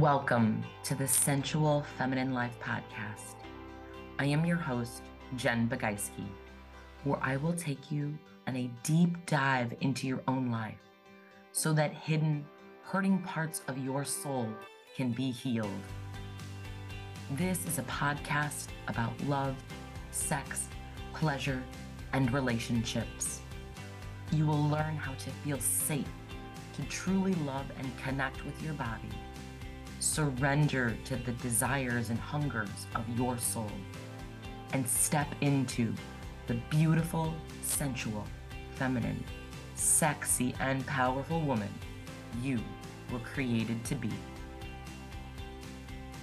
Welcome to the Sensual Feminine Life Podcast. I am your host, Jen Bagayski, where I will take you on a deep dive into your own life so that hidden, hurting parts of your soul can be healed. This is a podcast about love, sex, pleasure, and relationships. You will learn how to feel safe to truly love and connect with your body surrender to the desires and hungers of your soul and step into the beautiful, sensual, feminine, sexy, and powerful woman you were created to be.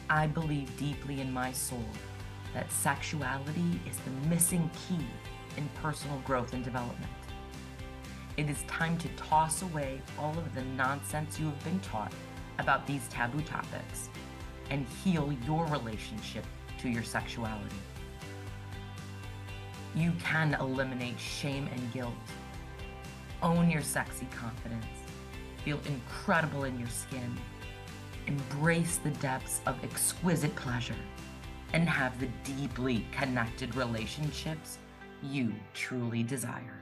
I believe deeply in my soul that sexuality is the missing key in personal growth and development. It is time to toss away all of the nonsense you have been taught about these taboo topics and heal your relationship to your sexuality. You can eliminate shame and guilt, own your sexy confidence, feel incredible in your skin, embrace the depths of exquisite pleasure, and have the deeply connected relationships you truly desire.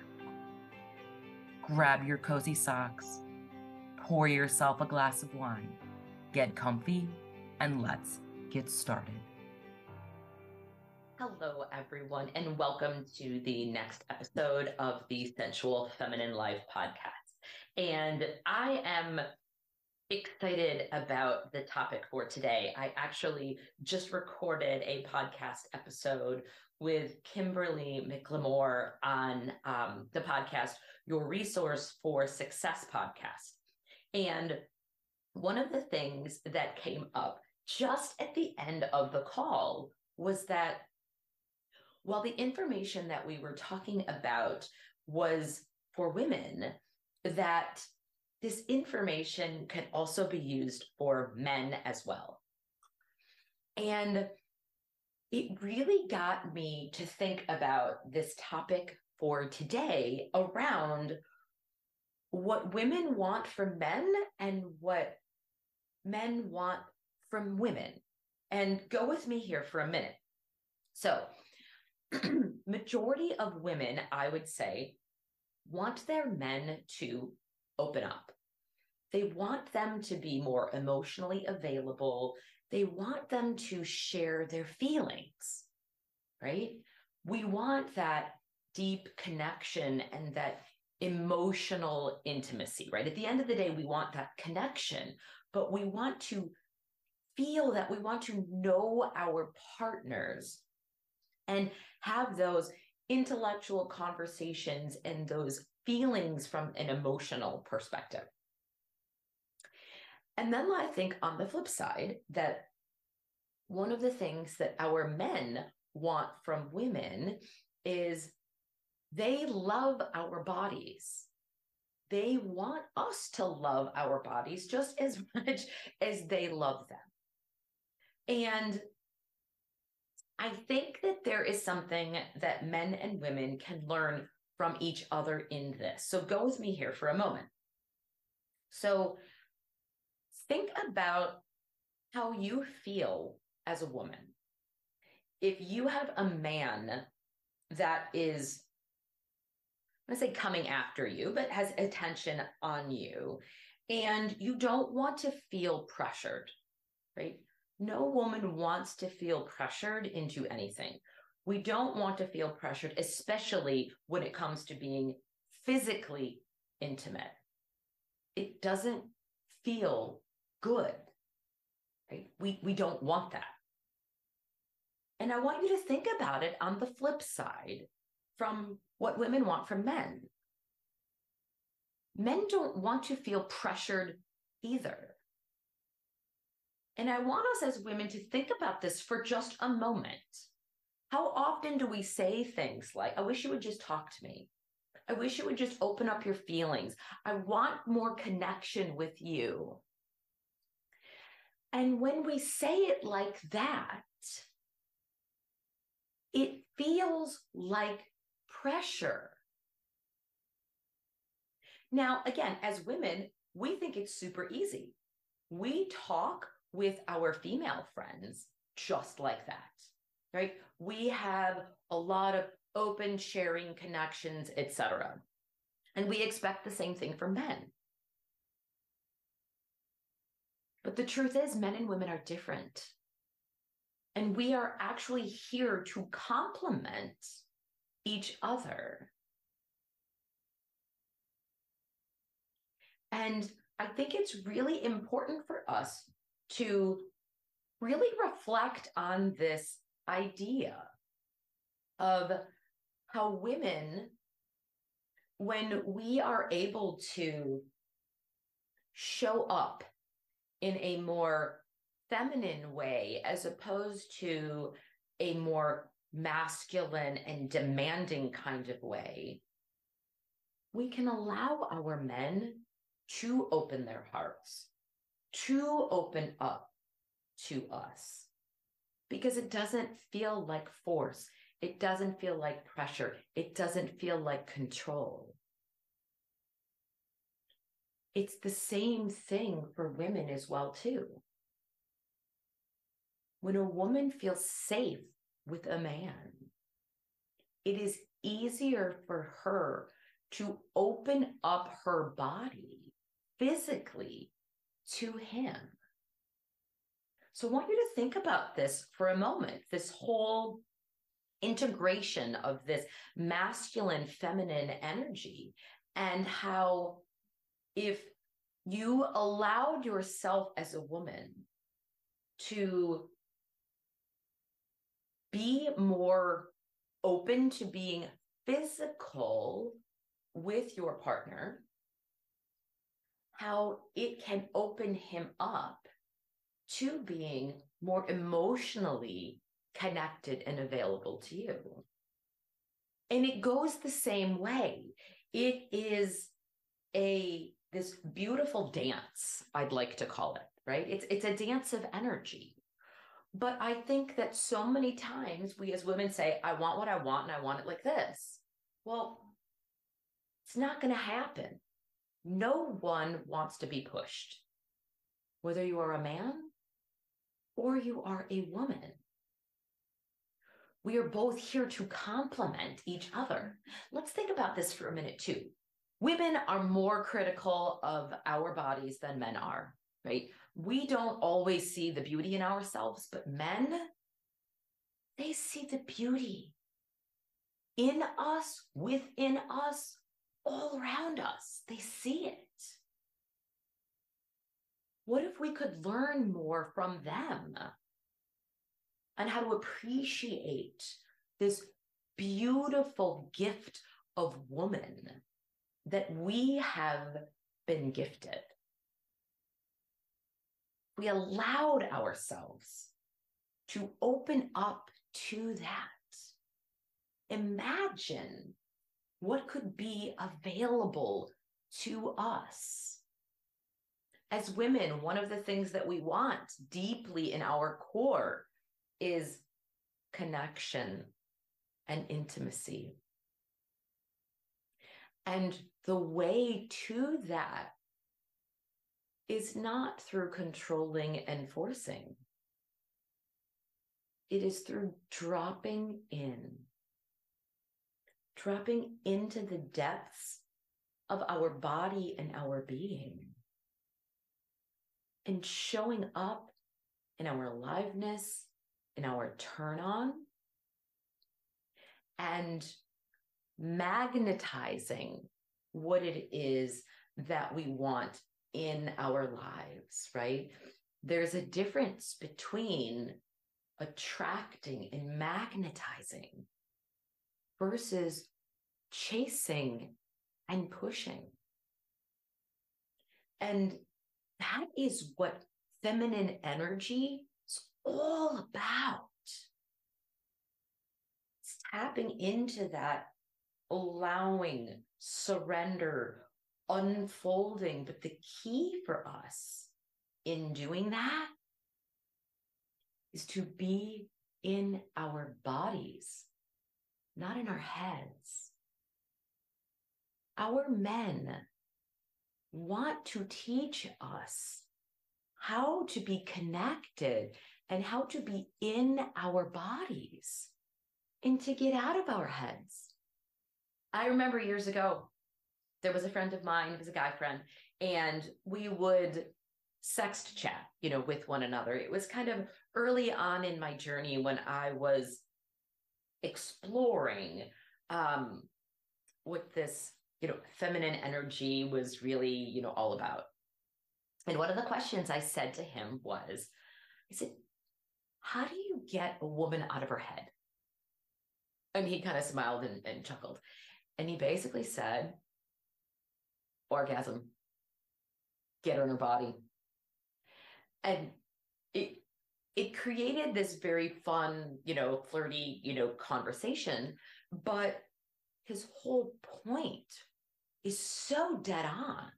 Grab your cozy socks pour yourself a glass of wine, get comfy, and let's get started. Hello, everyone, and welcome to the next episode of the Sensual Feminine Life podcast. And I am excited about the topic for today. I actually just recorded a podcast episode with Kimberly McLemore on um, the podcast, Your Resource for Success podcast. And one of the things that came up just at the end of the call was that while the information that we were talking about was for women, that this information can also be used for men as well. And it really got me to think about this topic for today around what women want from men and what men want from women. And go with me here for a minute. So, majority of women, I would say, want their men to open up. They want them to be more emotionally available. They want them to share their feelings, right? We want that deep connection and that emotional intimacy, right? At the end of the day, we want that connection, but we want to feel that we want to know our partners and have those intellectual conversations and those feelings from an emotional perspective. And then I think on the flip side that one of the things that our men want from women is they love our bodies. They want us to love our bodies just as much as they love them. And I think that there is something that men and women can learn from each other in this. So go with me here for a moment. So think about how you feel as a woman. If you have a man that is To say coming after you, but has attention on you. And you don't want to feel pressured, right? No woman wants to feel pressured into anything. We don't want to feel pressured, especially when it comes to being physically intimate. It doesn't feel good, right? We, we don't want that. And I want you to think about it on the flip side from what women want from men. Men don't want to feel pressured either. And I want us as women to think about this for just a moment. How often do we say things like, I wish you would just talk to me? I wish you would just open up your feelings. I want more connection with you. And when we say it like that, it feels like pressure. Now, again, as women, we think it's super easy. We talk with our female friends just like that, right? We have a lot of open sharing connections, etc. And we expect the same thing from men. But the truth is, men and women are different. And we are actually here to complement each other. And I think it's really important for us to really reflect on this idea of how women, when we are able to show up in a more feminine way as opposed to a more masculine and demanding kind of way, we can allow our men to open their hearts, to open up to us, because it doesn't feel like force. It doesn't feel like pressure. It doesn't feel like control. It's the same thing for women as well too. When a woman feels safe with a man, it is easier for her to open up her body physically to him. So I want you to think about this for a moment this whole integration of this masculine feminine energy and how if you allowed yourself as a woman to be more open to being physical with your partner, how it can open him up to being more emotionally connected and available to you. And it goes the same way. It is a this beautiful dance, I'd like to call it, right? It's it's a dance of energy. But I think that so many times we as women say, I want what I want and I want it like this. Well, it's not going to happen. No one wants to be pushed, whether you are a man or you are a woman. We are both here to complement each other. Let's think about this for a minute, too. Women are more critical of our bodies than men are, right? We don't always see the beauty in ourselves, but men, they see the beauty in us, within us, all around us. They see it. What if we could learn more from them and how to appreciate this beautiful gift of woman that we have been gifted? We allowed ourselves to open up to that. Imagine what could be available to us as women, one of the things that we want deeply in our core is connection and intimacy. And the way to that is not through controlling and forcing, it is through dropping in, dropping into the depths of our body and our being. And showing up in our aliveness, in our turn on, and magnetizing what it is that we want in our lives, right? There's a difference between attracting and magnetizing versus chasing and pushing. And that is what feminine energy is all about. It's tapping into that, allowing, surrender, unfolding. But the key for us in doing that is to be in our bodies, not in our heads. Our men want to teach us how to be connected and how to be in our bodies and to get out of our heads. I remember years ago, there was a friend of mine, it was a guy friend, and we would sext chat, you know, with one another. It was kind of early on in my journey when I was exploring um, what this, you know, feminine energy was really, you know, all about. And one of the questions I said to him was, I said, how do you get a woman out of her head? And he kind of smiled and, and chuckled. And he basically said, orgasm, get her in her body. And it it created this very fun, you know, flirty, you know, conversation. But his whole point is so dead on.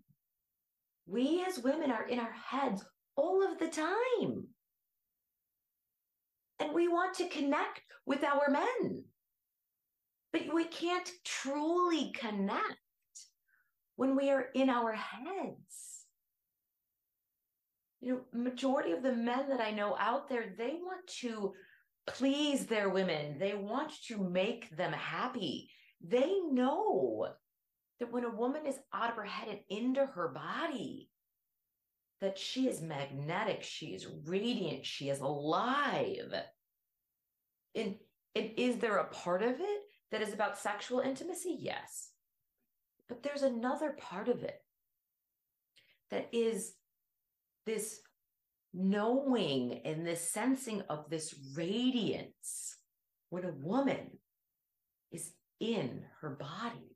We as women are in our heads all of the time. And we want to connect with our men. But we can't truly connect when we are in our heads. You know, majority of the men that I know out there, they want to please their women. They want to make them happy. They know that when a woman is out of her head and into her body, that she is magnetic, she is radiant, she is alive. And, and is there a part of it that is about sexual intimacy? Yes. But there's another part of it that is this knowing and this sensing of this radiance when a woman is in her body.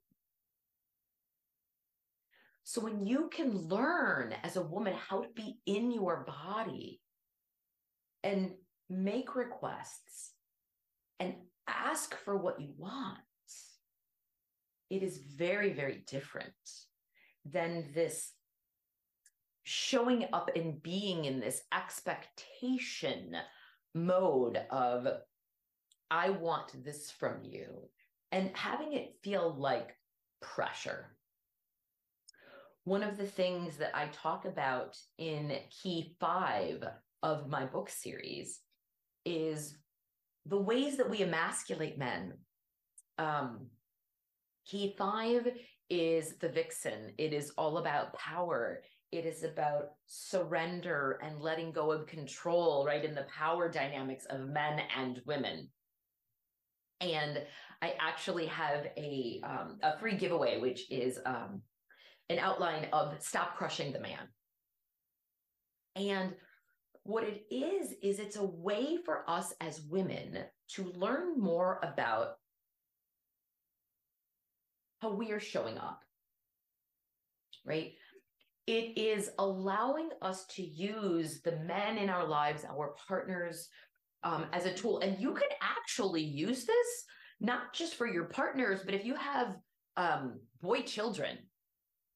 So when you can learn as a woman how to be in your body and make requests and ask for what you want, it is very, very different than this showing up and being in this expectation mode of, I want this from you, and having it feel like pressure. One of the things that I talk about in key five of my book series is the ways that we emasculate men. Um, key five is the vixen. It is all about power. It is about surrender and letting go of control, right? In the power dynamics of men and women. And I actually have a um, a free giveaway, which is um, an outline of Stop Crushing the Man. And what it is, is it's a way for us as women to learn more about how we are showing up, right? It is allowing us to use the men in our lives, our partners, um, as a tool. And you can actually use this not just for your partners, but if you have um, boy children,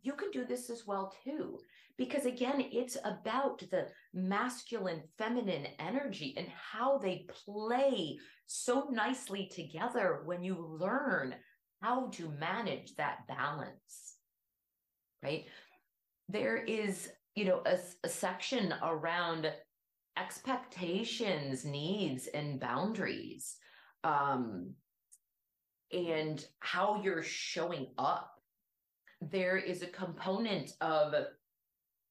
you can do this as well too. Because again, it's about the masculine, feminine energy and how they play so nicely together when you learn how to manage that balance. Right? There is, you know, a, a section around expectations, needs, and boundaries. Um, and how you're showing up there is a component of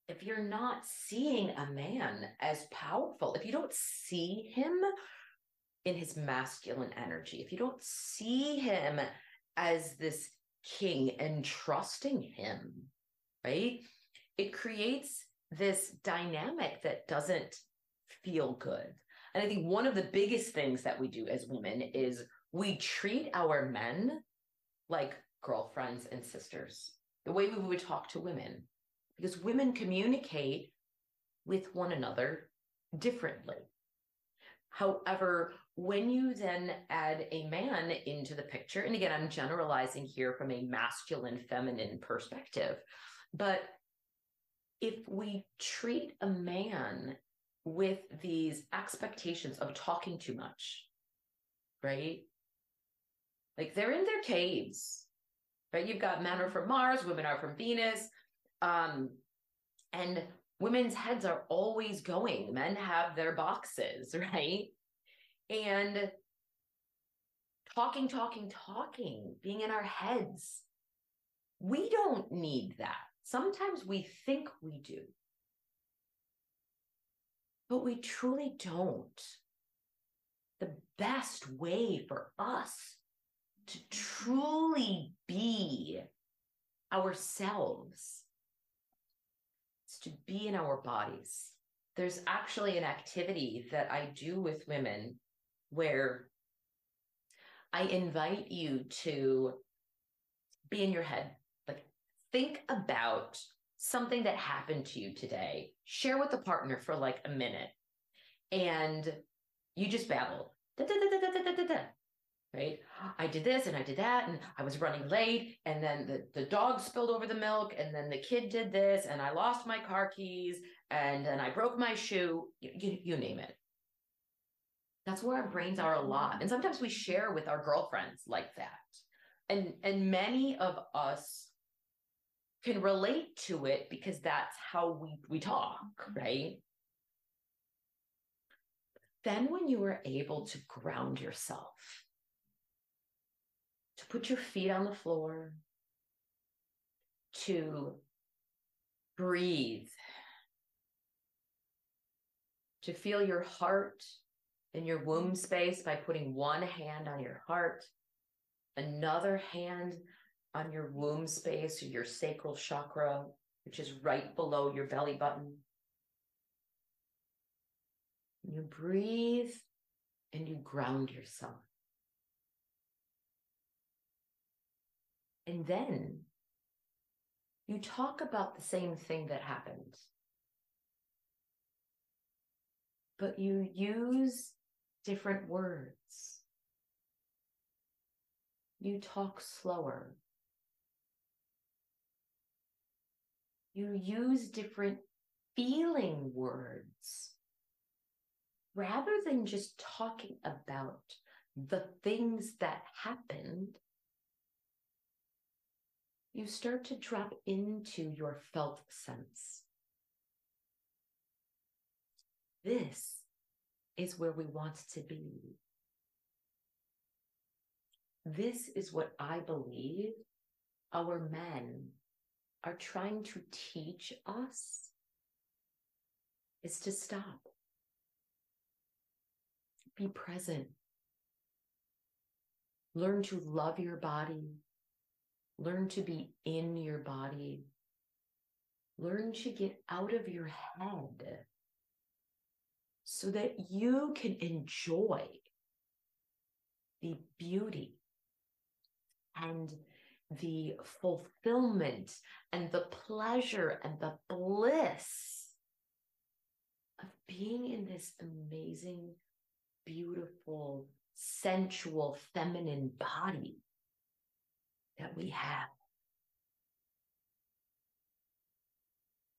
if you're not seeing a man as powerful, if you don't see him in his masculine energy, if you don't see him as this king and trusting him, right? It creates this dynamic that doesn't feel good. And I think one of the biggest things that we do as women is we treat our men like girlfriends and sisters the way we would talk to women, because women communicate with one another differently. However, when you then add a man into the picture, and again, I'm generalizing here from a masculine feminine perspective, but if we treat a man with these expectations of talking too much, right? Like they're in their caves, right? You've got men are from Mars, women are from Venus. Um, and women's heads are always going. Men have their boxes, right? And talking, talking, talking, being in our heads. We don't need that. Sometimes we think we do, but we truly don't. The best way for us to truly be ourselves is to be in our bodies. There's actually an activity that I do with women where I invite you to be in your head. Like, think about something that happened to you today. Share with the partner for like a minute. And you just babble. Da, da, da, right? I did this and I did that, and I was running late, and then the, the dog spilled over the milk, and then the kid did this, and I lost my car keys, and then I broke my shoe. You, you, you name it. That's where our brains are a lot. And sometimes we share with our girlfriends like that. And and many of us can relate to it because that's how we we talk, right? Then when you are able to ground yourself, to put your feet on the floor, to breathe, to feel your heart in your womb mm. space by putting one hand on your heart, another hand on your womb space or your sacral chakra, which is right below your belly button. You breathe and you ground yourself. And then you talk about the same thing that happened. But you use different words. You talk slower. You use different feeling words rather than just talking about the things that happened. You start to drop into your felt sense. This is where we want to be. This is what I believe our men are trying to teach us is to stop. Be present. Learn to love your body. Learn to be in your body. Learn to get out of your head so that you can enjoy the beauty and the fulfillment and the pleasure and the bliss of being in this amazing, beautiful, sensual, feminine body that we have.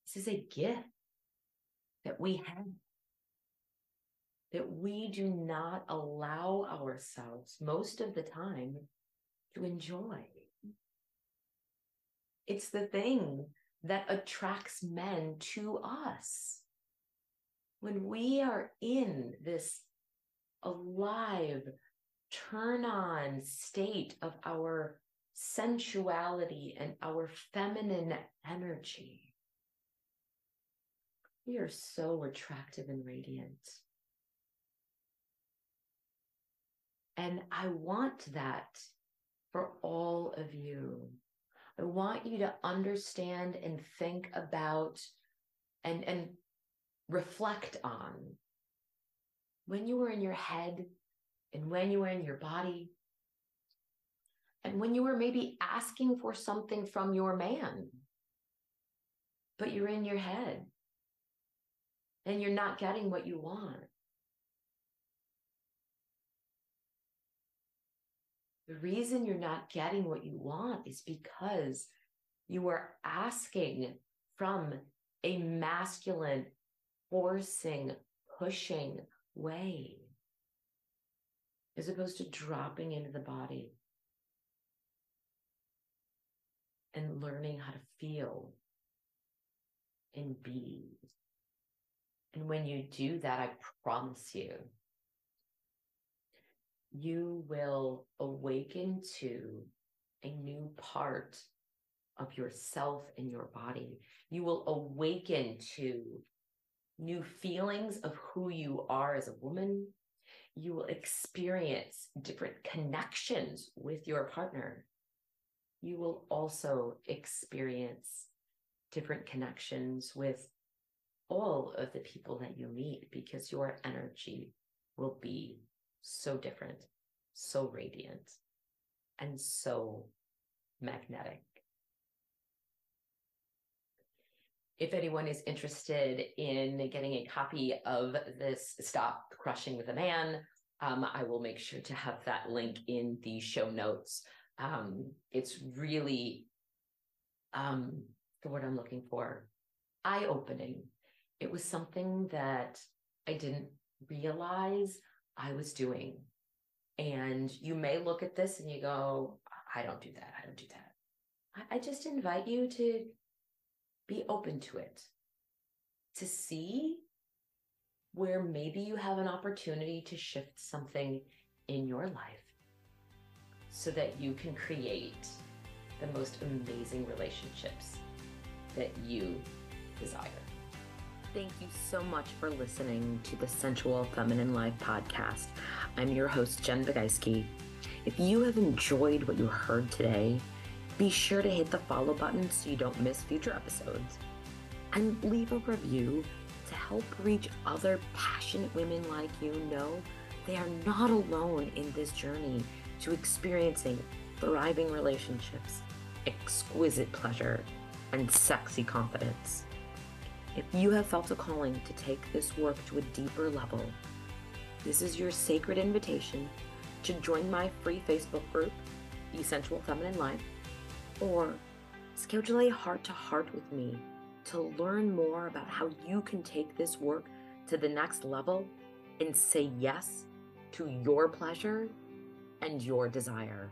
This is a gift that we have that we do not allow ourselves most of the time to enjoy. It's the thing that attracts men to us. When we are in this alive, turn on state of our sensuality and our feminine energy, we are so attractive and radiant. And I want that for all of you. I want you to understand and think about and, and reflect on when you were in your head and when you were in your body and when you were maybe asking for something from your man, but you're in your head and you're not getting what you want. The reason you're not getting what you want is because you are asking from a masculine, forcing, pushing way, as opposed to dropping into the body and learning how to feel and be. And when you do that, I promise you, you will awaken to a new part of yourself and your body. You will awaken to new feelings of who you are as a woman. You will experience different connections with your partner. You will also experience different connections with all of the people that you meet because your energy will be so different, so radiant, and so magnetic. If anyone is interested in getting a copy of this Stop Crushing with a Man, um, I will make sure to have that link in the show notes. Um, it's really, um, the word I'm looking for, eye opening. It was something that I didn't realize I was doing. And you may look at this and you go, I don't do that. I don't do that. I, I just invite you to be open to it, to see where maybe you have an opportunity to shift something in your life so that you can create the most amazing relationships that you desire. Thank you so much for listening to the Sensual Feminine Life podcast. I'm your host, Jen Bogajski. If you have enjoyed what you heard today, be sure to hit the follow button so you don't miss future episodes. And leave a review to help reach other passionate women like you know they are not alone in this journey to experiencing thriving relationships, exquisite pleasure, and sexy confidence. If you have felt a calling to take this work to a deeper level, this is your sacred invitation to join my free Facebook group, Essential Feminine Life, or schedule a heart to heart with me to learn more about how you can take this work to the next level and say yes to your pleasure and your desire.